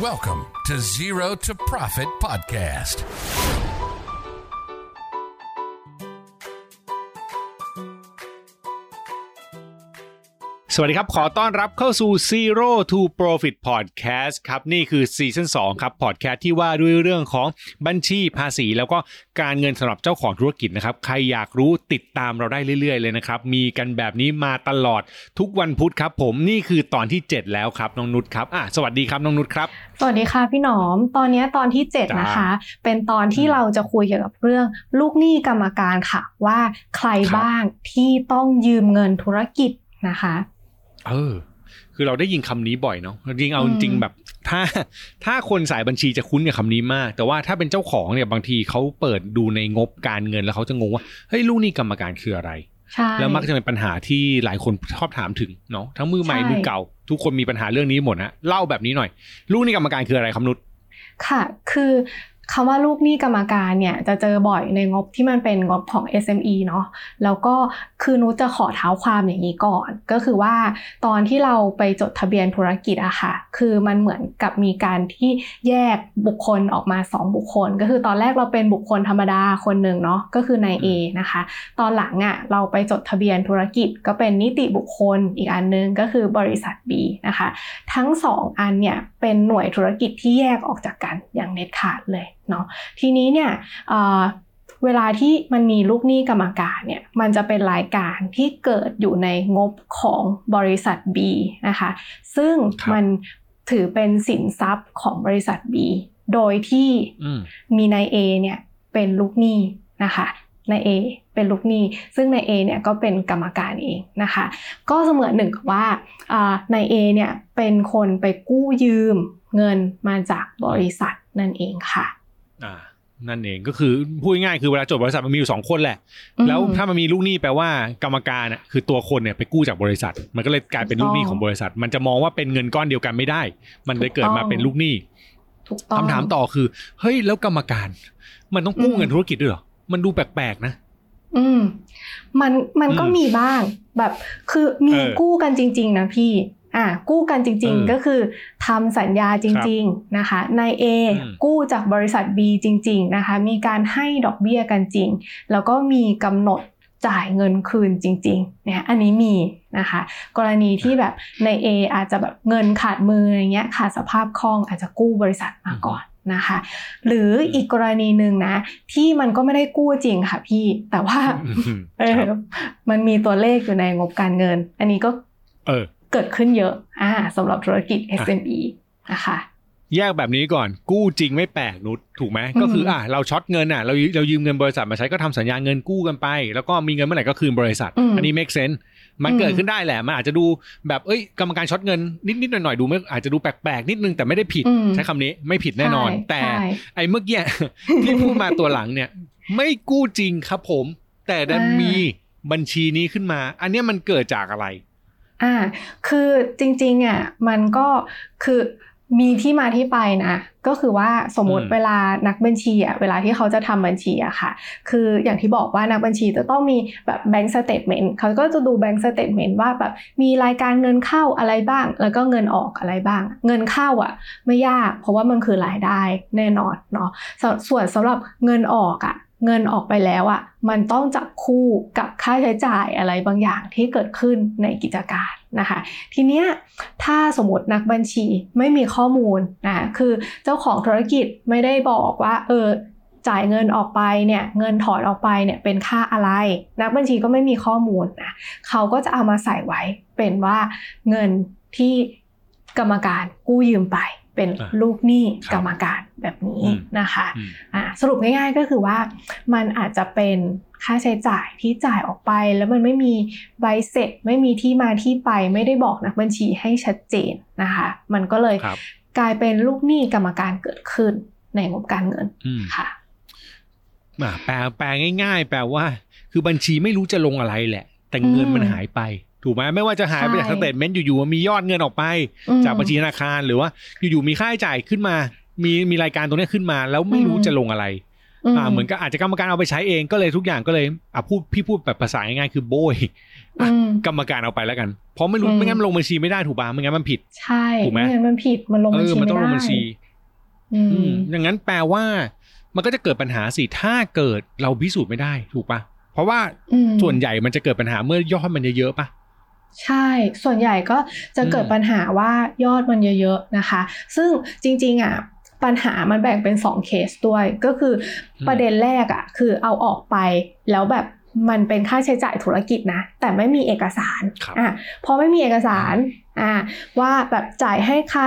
Welcome to Zero to Profit Podcast. สวัสดีครับ ขอต้อนรับเข้าสู่ Zero to Profit Podcast ครับ นี่คือซีซั่น2ครับพอดแคสต์ที่ว่าด้วยเรื่องของบัญชีภาษี แล้วก็การเงินสำหรับเจ้าของธุรกิจนะครับ ใครอยากรู้ติดตามเราได้เรื่อย ๆ เลยนะครับ มีกันแบบนี้มาตลอดทุกวันพุธครับ ผมนี่คือตอนที่ 7 แล้วครับ น้องนุชครับอะสวัสดีครับน้องนุชครับ สวัสดีค่ะพี่หนอม ตอนนี้ตอนที่จ้า7นะคะ เป็นตอนที่เราจะคุยเกี่ยวกับเรื่อง ลูกหนี้กรรมการค่ะ ว่าใครครับบ้างที่ต้องยืมเงินธุรกิจนะคะ เออ คือเราได้ยินคำนี้บ่อยเนาะจริงๆเอาอืจมริงๆแบบ ถ้าถ้าคนสายบัญชีจะคุ้นกับคำนี้มาก แต่ว่าถ้าเป็นเจ้าของเนี่ยบางทีเขาเปิดดูในงบการเงินแล้วเขาจะงงว่าเฮ้ยลูกหนี้กรรมการคืออะไรใช่แล้วมักจะเป็นปัญหาที่หลายคนชอบถามถึงเนาะทั้งมือใหม่ใช่มือเก่า ทุกคนมีปัญหาเรื่องนี้หมดนะเล่าแบบนี้หน่อย ลูกหนี้กรรมการคืออะไรครับนุชค่ะ คือ คำว่าลูกหนี้กรรมการเนี่ยจะเจอบ่อยในงบที่มันเป็นงบของ SME เนาะแล้วก็คือนุชจะขอเท้าความอย่างนี้ก่อน ก็คือว่าตอนที่เราไปจดทะเบียนธุรกิจอะค่ะ คือมันเหมือนกับมีการที่แยกบุคคลออกมา 2 บุคคล ก็คือตอนแรกเราเป็นบุคคลธรรมดาคนหนึ่งเนาะก็คือนาย A นะคะ ตอนหลังอะเราไปจดทะเบียนธุรกิจก็เป็นนิติบุคคลอีกอันนึงก็คือบริษัท B นะคะ ทั้งสองอันเนี่ยเป็นหน่วยธุรกิจที่แยกออกจากกันอย่างเด็ดขาดเลย เนาะทีนี้เนี่ยเอ่อเวลาที่มันมีลูกหนี้กรรมการเนี่ยมันจะเป็นรายการที่เกิดอยู่ในงบของบริษัท B นะคะซึ่งครับมันถือเป็นสินทรัพย์ของบริษัท B โดยที่อืมมีนาย A เนี่ยเป็นลูกหนี้นะคะนาย A เป็นลูกหนี้ ซึ่งนาย A เนี่ยก็เป็นกรรมการเองนะคะ ก็เสมือนหนึ่งกับว่าอ่านาย A เนี่ยเป็นคนไปกู้ยืมเงินมาจากบริษัทนั่นเองค่ะ อ่า นั่นเองก็คือพูดง่ายๆคือเวลาจดบริษัทมันมีอยู่สองคนแหละอืมแล้วถ้ามันมีลูกหนี้แปลว่ากรรมการน่ะคือตัวคนเนี่ยไปกู้จากบริษัท มันก็เลยกลายเป็นลูกหนี้ของบริษัท มันจะมองว่าเป็นเงินก้อนเดียวกันไม่ได้ มันเลยเกิดมาเป็นลูกหนี้ถูกต้องคำถามต่อคือ เฮ้ยแล้วกรรมการ มันต้องกู้อืมเงินธุรกิจด้วยเหรอมันดูแปลกๆนะอืม มันมันก็อืมมีบ้าง แบบ คือมีเออกู้กันจริง ๆ นะพี่ อะกู้กันจริงเออๆก็คือทำสัญญาจริง ๆนะคะนาย A อืมกู้จากบริษัท B จริง ๆนะคะ มีการให้ดอกเบี้ยกันจริง แล้วก็มีกำหนดจ่ายเงินคืนจริงๆเนี่ยอันนี้มีนะคะ กรณีที่แบบใน A อาจจะแบบเงินขาดมืออย่างเงี้ยขาดสภาพคล่องอาจจะกู้บริษัทมาก่อนนะคะ หรืออีกกรณีหนึ่งนะ ที่มันก็ไม่ได้กู้จริงค่ะพี่แต่ว่าอืมเออครับมันมีตัวเลขอยู่ในงบการเงิน อันนี้ก็เออ เกิดขึ้นเยอะอ่าสำหรับธุรกิจ SME นะคะแยกแบบนี้ก่อนกู้จริงไม่แปลกนุชถูกไหมก็คืออะเราช็อตเงินอะเราเรายืมเงินบริษัทมาใช้ก็ทำสัญญาเงินกู้กันไป แล้วก็มีเงินเมื่อไหร่ก็คืนบริษัทอืมอันนี้ make sense มันอืมเกิดขึ้นได้แหละ มันอาจจะดูแบบเอ้ยกรรมการช็อตเงินนิดๆหน่อยๆดูไม่อาจจะดูแปลกๆนิดนึงแต่ไม่ได้ผิดอืมใช้คำนี้ไม่ผิดแน่นอนใช่แต่ใช่ไอ้เมื่อกี้ที่พูดมาตัวหลังเนี่ย ไม่กู้จริงครับผม แต่ดันอ่ามีมีบัญชีนี้ขึ้นมา อันเนี้ยมันเกิดจากอะไร อ่า คือจริงๆอะมันก็คือมีที่มาที่ไปนะ ก็คือว่าสมมติอืมเวลานักบัญชีอะเวลาที่เขาจะทำบัญชีอะค่ะ คืออย่างที่บอกว่านักบัญชีจะต้องมีแบบ bank statement เขาก็จะดู bank statement ว่าแบบมีรายการเงินเข้าอะไรบ้าง แล้วก็เงินออกอะไรบ้าง เงินเข้าอะ ไม่ยากเพราะว่ามันคือรายได้แน่นอนเนาะส่วนสำหรับเงินออกอะ เงินออกไปแล้วอะมันต้องจับคู่กับค่าใช้จ่ายอะไรบางอย่างที่เกิดขึ้นในกิจการนะคะ ทีเนี้ยถ้าสมมตินักบัญชีไม่มีข้อมูลนะคือเจ้าของธุรกิจไม่ได้บอกว่าเออจ่ายเงินออกไปเนี่ยเงินถอนออกไปเนี่ยเป็นค่าอะไร นักบัญชีก็ไม่มีข้อมูลนะเขาก็จะเอามาใส่ไว้เป็นว่าเงินที่กรรมการกู้ยืมไป เป็นอะลูกหนี้ครับกรรมการแบบนี้อืมนะคะอืมอะสรุปง่ายๆก็คือว่ามันอาจจะเป็นค่าใช้จ่ายที่จ่ายออกไป แล้วมันไม่มีใบเสร็จ ไม่มีที่มาที่ไป ไม่ได้บอกนักบัญชีให้ชัดเจนนะคะ มันก็เลยครับกลายเป็นลูกหนี้กรรมการเกิดขึ้นในงบการเงินอืมค่ะอะแปลแปลง่าย ๆ แปลว่า คือบัญชีไม่รู้จะลงอะไรแหละ แต่เงินอืมมันหายไป ถูกไหมไม่ว่าจะหายไปจากใช่สเตทเมนต์อยู่ๆมันมียอดเงินออกไปอืมจากบัญชีธนาคารหรือว่าอยู่ๆมีค่าใช้จ่ายขึ้นมา มีมีรายการตรงเนี้ยขึ้นมา แล้วไม่รู้อืมจะลงอะไรอ่าเหมือนก็อาจจะกรรมการเอาไปใช้เองก็เลยทุกอย่างก็เลยอะพูดพี่พูดแบบภาษาง่ายๆคือโบยอะอืมกรรมการเอาไปแล้วกัน เพราะไม่รู้อืมไม่งั้นมันลงบัญชีไม่ได้ถูกป่ะไม่งั้นมันผิด ใช่ถูกไหมงั้นมันผิดมันลงเอบัญอชีมันต้องลไม่งได้บัญชีอือืมมดังนั้นแปลว่า มันก็จะเกิดปัญหาสิถ้าเกิดเราพิสูจน์ไม่ได้ถูกป่ะเพราะว่าอืมส่วนใหญ่มันจะเกิดปัญหาเมื่อยอดมันเยอะๆป่ะ ใช่ ส่วนใหญ่ก็จะเกิดอืมปัญหาว่ายอดมันเยอะๆนะคะ ซึ่งจริงๆอะปัญหามันแบ่งเป็นสองเคสด้วย ก็คืออมประเด็นแรกอะคือเอาออกไปแล้วแบบมันเป็นค่าใช้จ่ายธุรกิจนะ แต่ไม่มีเอกสารครับอะพอไม่มีเอกสารอะว่าแบบจ่ายให้ใคร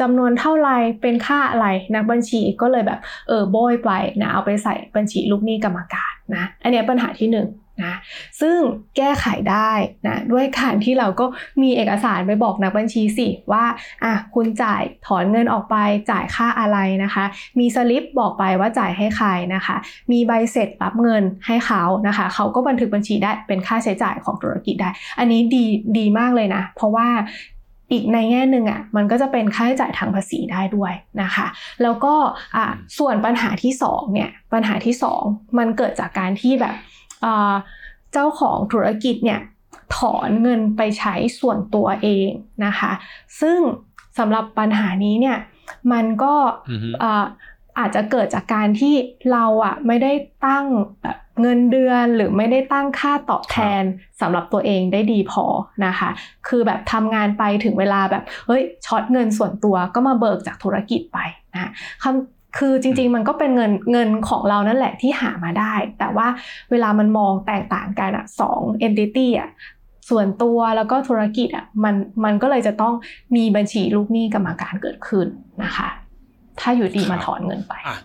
จำนวนเท่าไหรเป็นค่าอะไรนักบัญชีก็เลยแบบเออโบยไปนะเอาไปใส่บัญชีลูกหนี้กรรมการนะอันเนี้ยปัญหาที่หนึ่ง นะซึ่งแก้ไขได้นะด้วยการที่เราก็มีเอกสารไปบอกนักบัญชีสิว่าอะคุณจ่ายถอนเงินออกไปจ่ายค่าอะไรนะคะ มีสลิปบอกไปว่าจ่ายให้ใครนะคะ มีใบเสร็จรับเงินให้เขานะคะ เขาก็บันทึกบัญชีได้เป็นค่าใช้จ่ายของธุรกิจได้ อันนี้ดีดีมากเลยนะ เพราะว่าอีกในแง่หนึ่งอะมันก็จะเป็นค่าใช้จ่ายทางภาษีได้ด้วยนะคะ แล้วก็อะส่วนปัญหาที่สองเนี่ยปัญหาที่สองมันเกิดจากการที่แบบ เจ้าของธุรกิจเนี่ยถอนเงินไปใช้ส่วนตัวเองนะคะ ซึ่งสำหรับปัญหานี้เนี่ยมันก็อือฮึอ่าอาจจะเกิดจากการที่เราอะไม่ได้ตั้งแบบเงินเดือนหรือไม่ได้ตั้งค่าตอบแทนสำหรับตัวเองได้ดีพอนะคะ คือแบบทำงานไปถึงเวลาแบบเฮ้ยช็อตเงินส่วนตัวก็มาเบิกจากธุรกิจไปนะคำ คือจริงๆมันก็เป็นเงินเงินของเรานั่นแหละที่หามาได้ แต่ว่าเวลามันมองแตกต่างกันอะสอง entity อะส่วนตัวแล้วก็ธุรกิจอะมันมันก็เลยจะต้องมีบัญชีลูกหนี้กรรมการเกิดขึ้นนะคะ ถ้าอยู่ดีมาถอนเงินไปอะ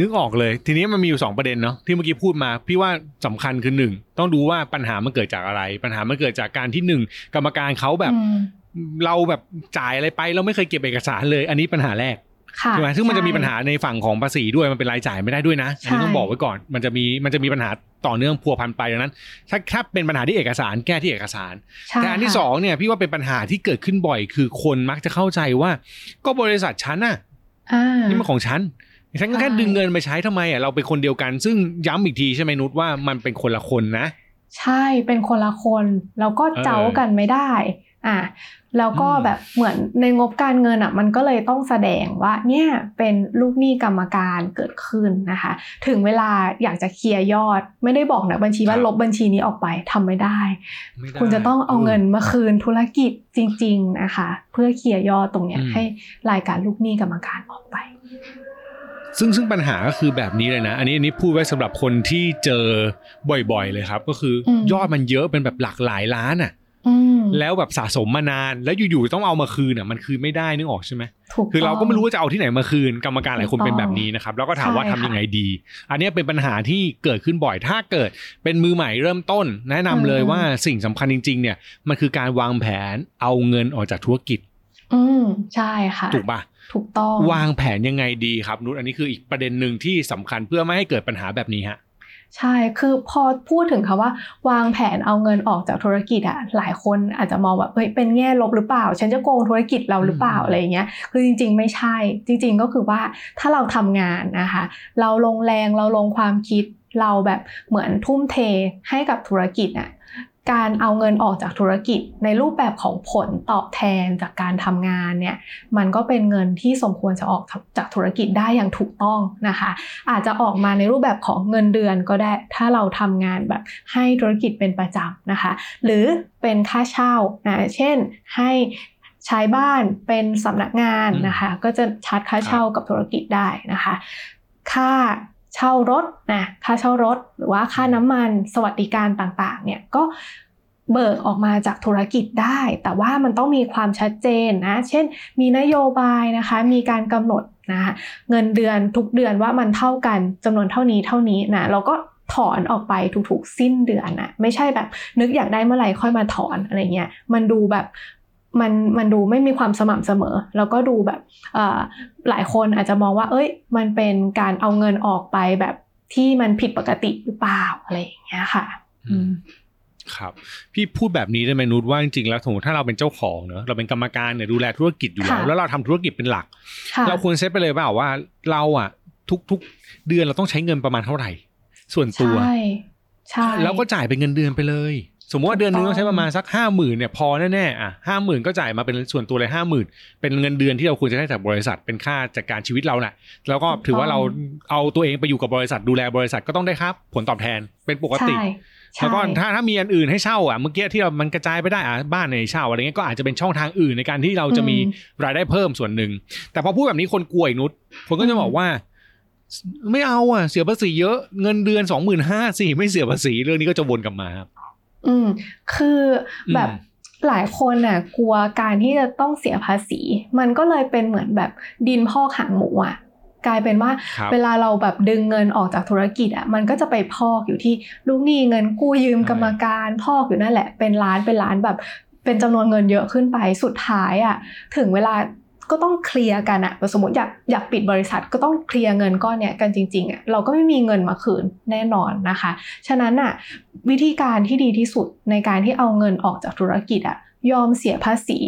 นึกออกเลย ทีนี้มันมีอยู่สองประเด็นเนาะที่เมื่อกี้พูดมาพี่ว่าสำคัญคือหนึ่งต้องดูว่าปัญหามันเกิดจากอะไร ปัญหามันเกิดจากการที่หนึ่งกรรมการเขาแบบอืมเราแบบจ่ายอะไรไปเราไม่เคยเก็บเอกสารเลย อันนี้ปัญหาแรกค่ะ ใช่ไหมซึ่งมันจะมีใช่ปัญหาในฝั่งของภาษีด้วยมันเป็นรายจ่ายไม่ได้ด้วยนะอันนี้ใช่ต้องบอกไว้ก่อนมันจะมีมันจะมีปัญหาต่อเนื่องพัวพันไปดังนั้น ถ้าถ้าเป็นปัญหาที่เอกสารแก้ที่เอกสารใช่แต่อันที่ค่ะสองเนี่ยพี่ว่าเป็นปัญหาที่เกิดขึ้นบ่อย คือคนมักจะเข้าใจว่า ก็บริษัทฉันน่ะอ่านี่มันของฉันฉันก็แค่ใช่ดึงเงินไปใช้ทำไมอะเราเป็นคนเดียวกัน ซึ่งย้ำอีกทีใช่ไหมนุชว่ามันเป็นคนละคนนะ ใช่เป็นคนละคนแล้วก็เจ้ากันไม่ได้ อะแล้วก็อืมแบบเหมือนในงบการเงินอะมันก็เลยต้องแสดงว่าเนี่ยเป็นลูกหนี้กรรมการเกิดขึ้นนะคะ ถึงเวลาอยากจะเคลียร์ยอด ไม่ได้บอกนะบัญชีว่าลบบัญชีนี้ออกไปทำไม่ได้ไม่ได้ คุณจะต้องเอาเงินมาคืนธุรกิจจริง ๆนะคะ เพื่อเคลียร์ยอดตรงเนี้ยอืมให้รายการลูกหนี้กรรมการออกไป ซึ่งซึ่งปัญหาก็คือแบบนี้เลยนะ อันนี้อันนี้พูดไว้สำหรับคนที่เจอบ่อยๆเลยครับ ก็คืออมยอดมันเยอะเป็นแบบหลักหลายล้านอะอืม แล้วแบบสะสมมานาน แล้วอยู่ๆต้องเอามาคืนอะมันคืนไม่ได้นึกออกใช่ไหมถูกคือเราก็ไม่รู้ต้งว่าจะเอาที่ไหนมาคืน กรรมการหลายคนถูกต้องเป็นแบบนี้นะครับ แล้วก็ถามว่าใช่ทำค่ะยังไงดี อันเนี้ยเป็นปัญหาที่เกิดขึ้นบ่อยถ้าเกิดเป็นมือใหม่เริ่มต้น แนะนำเลยอืมว่าสิ่งสำคัญจริง ๆ เนี่ยมันคือการวางแผนเอาเงินออกจากธุรกิจ อืมใช่ค่ะถูกปะถูกต้องวางแผนยังไงดีครับนุชอันนี้คืออีกประเด็นหนึ่งที่สำคัญเพื่อไม่ให้เกิดปัญหาแบบนี้ฮะ ใช่ คือพอพูดถึงคำว่าวางแผนเอาเงินออกจากธุรกิจอะหลายคนอาจจะมองว่าเฮ้ยเป็นแง่ลบหรือเปล่า ฉันจะโกงธุรกิจเราหรือเปล่าอะไรเงี้ย คือจริง ๆ ไม่ใช่ จริง ๆ ก็คือว่าถ้าเราทำงานนะคะ เราลงแรงเราลงความคิดเราแบบเหมือนทุ่มเทให้กับธุรกิจอะ การเอาเงินออกจากธุรกิจในรูปแบบของผลตอบแทนจากการทำงานเนี่ยมันก็เป็นเงินที่สมควรจะออกจากธุรกิจได้อย่างถูกต้องนะคะ อาจจะออกมาในรูปแบบของเงินเดือนก็ได้ถ้าเราทำงานแบบให้ธุรกิจเป็นประจำนะคะ หรือเป็นค่าเช่านะเช่นให้ใช้บ้านเป็นสำนักงานนะคะ ก็จะชาร์จค่าเช่ากับธุรกิจได้นะคะ ค่า เช่ารถนะค่าเช่ารถ หรือว่าค่าน้ำมันสวัสดิการต่างๆเนี่ยก็เบิกออกมาจากธุรกิจได้ แต่ว่ามันต้องมีความชัดเจนนะ เช่น มีนโยบายนะคะ มีการกำหนดนะคะเงินเดือนทุกเดือนว่ามันเท่ากันจำนวนเท่านี้เท่านี้นะเราก็ถอนออกไปถูกๆ สิ้นเดือนนะไม่ใช่แบบนึกอยากได้เมื่อไหร่ค่อยมาถอนอะไรเงี้ยมันดูแบบ มันมันดูไม่มีความสม่ำเสมอ แล้วก็ดูแบบเอ่อหลายคนอาจจะมองว่า เอ้ย มันเป็นการเอาเงินออกไปแบบที่มันผิดปกติหรือเปล่าอะไรอย่างเงี้ยค่ะอืมครับ พี่พูดแบบนี้ได้ไหมนุชว่าจริงๆแล้วสมมติถ้าเราเป็นเจ้าของเนอะเราเป็นกรรมการเนี่ยดูแลธุรกิจอยู่แล้วค่ะแล้วเราทำธุรกิจเป็นหลักค่ะเราควรเซตไปเลยเปล่าว่าเราอะ ทุกๆเดือนเราต้องใช้เงินประมาณเท่าไหร่ ส่วนตัวใช่ใช่แล้วก็จ่ายเป็นเงินเดือนไปเลย สมมติว่าเดือนหนึงถูกต้ต้อองงใช้ประมาณสักห้าหมื่นเนี่ยพอแน่ๆอะห้าหมื่นก็จ่ายมาเป็นส่วนตัวเลยห้าหมื่นเป็นเงินเดือนที่เราควรจะได้จากบริษัทเป็นค่าจัดการชีวิตเราแหละแล้วก็ถือว่าเราเอาตัวเองไปอยู่กับบริษัทดูแลบริษัทก็ต้องได้ครับ ผลตอบแทนเป็นปกติใช่ใช่แล้วก็ถ้าถ้ามีอันอื่นให้เช่าอะเมื่อกี้ที่เรามันกระจายไปได้อะบ้านในเช่าอะไรเงี้ยก็อาจจะเป็นช่องทางอื่นในการที่เราจะมีอืมรายได้เพิ่มส่วนหนึ่งแต่พอพูดแบบนี้คนกลัวอีกนุชคนก็จะบอกว่าไม่เอาอะเสียภาษีเยอะเงินเดือนสองหมื่นห้าสี่ไม่เสียภาษีเรื่องนี้ก็จะวนกลับมาครับ อืมคือแบบอืมหลายคนน่ะ กลัวการที่จะต้องเสียภาษี มันก็เลยเป็นเหมือนแบบดินพอกหางหมูอะกลายเป็นว่าครับเวลาเราแบบดึงเงินออกจากธุรกิจอะมันก็จะไปพอกอยู่ที่ลูกหนี้เงินกู้ยืมใช่กรรมการพอกอยู่นั่นแหละเป็นล้านเป็นล้านแบบเป็นจำนวนเงินเยอะขึ้นไปสุดท้ายอะถึงเวลา ก็ต้องเคลียร์กันอะสมมติอยากอยากปิดบริษัทก็ต้องเคลียร์เงินก้อนเนี้ยกันจริงๆอะเราก็ไม่มีเงินมาคืนแน่นอนนะคะ ฉะนั้นอะวิธีการที่ดีที่สุดในการที่เอาเงินออกจากธุรกิจอะยอมเสียภาษี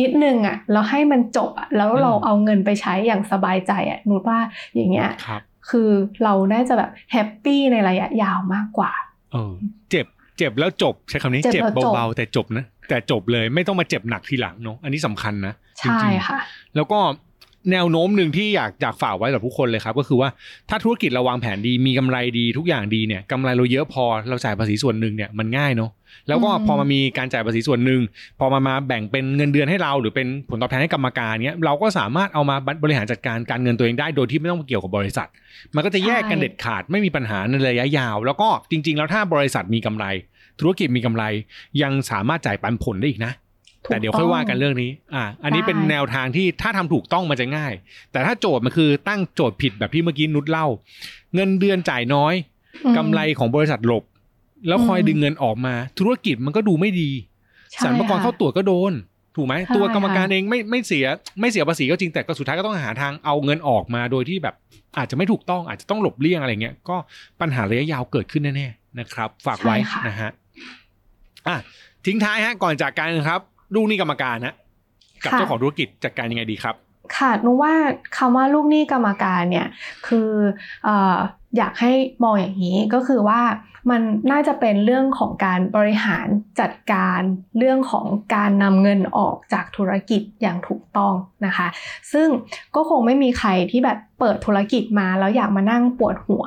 นิดนึงอะแล้วให้มันจบอะแล้วเราอืมเอาเงินไปใช้อย่างสบายใจอะนูดว่าอย่างเงี้ยครับคือเราน่าจะแบบแฮปปี้ในระยะยาวมากกว่าเออเจ็บเจ็บแล้วจบใช้คำนี้เจ็เจ็บบแล้วจบเบาๆแต่จบนะแต่จบเลยไม่ต้องมาเจ็บหนักทีหลังเนาะอันนี้สำคัญนะ จใช่ริงๆค่ะแล้วก็แนวโน้มหนึ่งที่อยากอยากฝากไว้กับทุกคนเลยครับ ก็คือว่าถ้าธุรกิจเราวางแผนดีมีกำไรดีทุกอย่างดีเนี่ยกำไรเราเยอะพอเราจ่ายภาษีส่วนหนึ่งเนี่ยมันง่ายเนาะแล้วก็อืมพอมามีการจ่ายภาษีส่วนหนึ่งพอมามาแบ่งเป็นเงินเดือนให้เราหรือเป็นผลตอบแทนให้กรรมการเนี้ยเราก็สามารถเอามาบริหารจัดการการเงินตัวเองได้โดยที่ไม่ต้องเกี่ยวกับบริษัท มันก็จะแยกกันเด็ดขาดไม่มีปัญหาในระยะยาว แล้วก็จริง ๆ แล้วถ้าบริษัทมีกำไร ธุรกิจมีกำไร ยังสามารถจ่ายปันผลได้อีกนะ แต่เดี๋ยวค่อยว่ากันเรื่องนี้ อ่า อันนี้ได้เป็นแนวทางที่ถ้าทำถูกต้องมันจะง่าย แต่ถ้าโจทย์มันคือตั้งโจทย์ผิดแบบที่เมื่อกี้นุชเล่า เงินเดือนจ่ายน้อยอืมกำไรของบริษัทหลบ แล้วคอยอืมดึงเงินออกมา ธุรกิจมันก็ดูไม่ดีใช่สรรพากรค่ะเข้าตรวจก็โดน ถูกไหมใช่ตัวกรรมการค่ะเองไม่ไม่เสีย ไม่เสียภาษีก็จริงแต่ก็สุดท้ายก็ต้องหาทางเอาเงินออกมาโดยที่แบบอาจจะไม่ถูกต้องอาจจะต้องหลบเลี่ยงอะไรเงี้ยก็ปัญหาระยะยาวเกิดขึ้นแน่ๆนะครับ ฝากไว้ใช่ค่ะนะฮะอะทิ้งท้ายฮะก่อนจากการครับ ลูกหนี้กรรมการฮะกับค่ะเจ้าของธุรกิจจัดการยังไงดีครับ ค่ะนุว่าคำว่าลูกหนี้กรรมการเนี่ยคือเอ่ออยากให้มองอย่างนี้ก็คือว่ามันน่าจะเป็นเรื่องของการบริหารจัดการเรื่องของการนำเงินออกจากธุรกิจอย่างถูกต้องนะคะ ซึ่งก็คงไม่มีใครที่แบบเปิดธุรกิจมาแล้วอยากมานั่งปวดหัว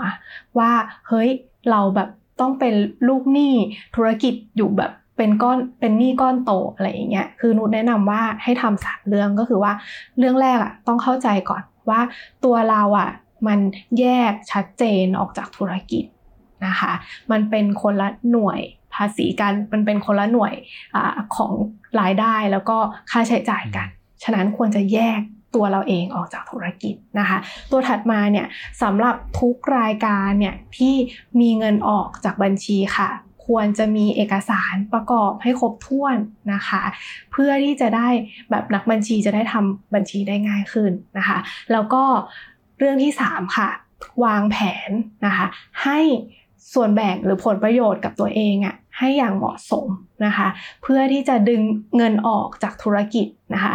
ว่าเฮ้ยเราแบบต้องเป็นลูกหนี้ธุรกิจอยู่แบบ เป็นก้อนเป็นหนี้ก้อนโตอะไรอย่างเงี้ยคือนุชแนะนำว่าให้ทำสามเรื่องก็คือว่าเรื่องแรกอะต้องเข้าใจก่อนว่าตัวเราอะมันแยกชัดเจนออกจากธุรกิจนะคะ มันเป็นคนละหน่วยภาษีกันมันเป็นคนละหน่วยอของรายได้แล้วก็ค่าใช้จ่ายกัน ฉะนั้นควรจะแยกตัวเราเองออกจากธุรกิจนะคะ ตัวถัดมาเนี่ยสำหรับทุกรายการเนี่ยที่มีเงินออกจากบัญชีค่ะ ควรจะมีเอกสารประกอบให้ครบถ้วนนะคะ เพื่อที่จะได้แบบนักบัญชีจะได้ทำบัญชีได้ง่ายขึ้นนะคะ แล้วก็เรื่องที่ 3 ค่ะ วางแผนนะคะ ให้ส่วนแบ่งหรือผลประโยชน์กับตัวเองอะ่ะให้อย่างเหมาะสมนะคะ เพื่อที่จะดึงเงินออกจากธุรกิจนะคะ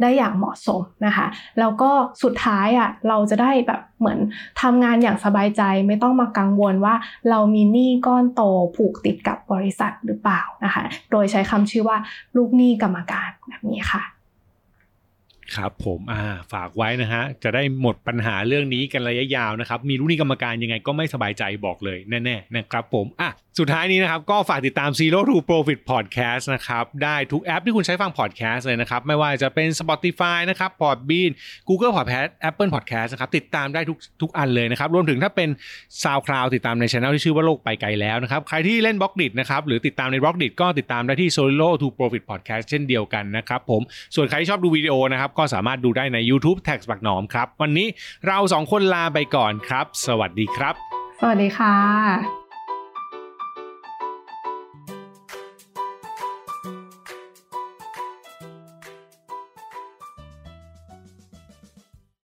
ได้อย่างเหมาะสมนะคะ แล้วก็สุดท้ายอะเราจะได้แบบเหมือนทำงานอย่างสบายใจไม่ต้องมากังวลว่าเรามีหนี้ก้อนโตผูกติดกับบริษัทหรือเปล่านะคะ โดยใช้คำชื่อว่าลูกหนี้กรรมการแบบนี้ค่ะ ครับผมอ่าฝากไว้นะฮะจะได้หมดปัญหาเรื่องนี้กันระยะยาวนะครับ มีรู้นี่กรรมการยังไงก็ไม่สบายใจบอกเลยแน่ๆนะครับผมอะสุดท้ายนี้นะครับ ก็ฝากติดตาม Zero to Profit Podcast นะครับ ได้ทุกแอปที่คุณใช้ฟัง podcast เลยนะครับ ไม่ว่าจะเป็น Spotify นะครับ Podbean Google Podcast Apple Podcast นะครับ ติดตามได้ทุกทุกอันเลยนะครับ รวมถึงถ้าเป็น SoundCloud ติดตามในช่องที่ชื่อว่าโลกไปไกลแล้วนะครับ ใครที่เล่น Blockdit นะครับ หรือติดตามใน Blockdit ก็ติดตามได้ที่ Solo to Profit Podcast เช่นเดียวกันนะครับผมส่วนใครที่ชอบดูวิดีโอนะครับก็สามารถดูได้ใน YouTube TaxBugnoms ครับ วันนี้เราสองคนลาไปก่อนครับ สวัสดีครับ สวัสดีค่ะ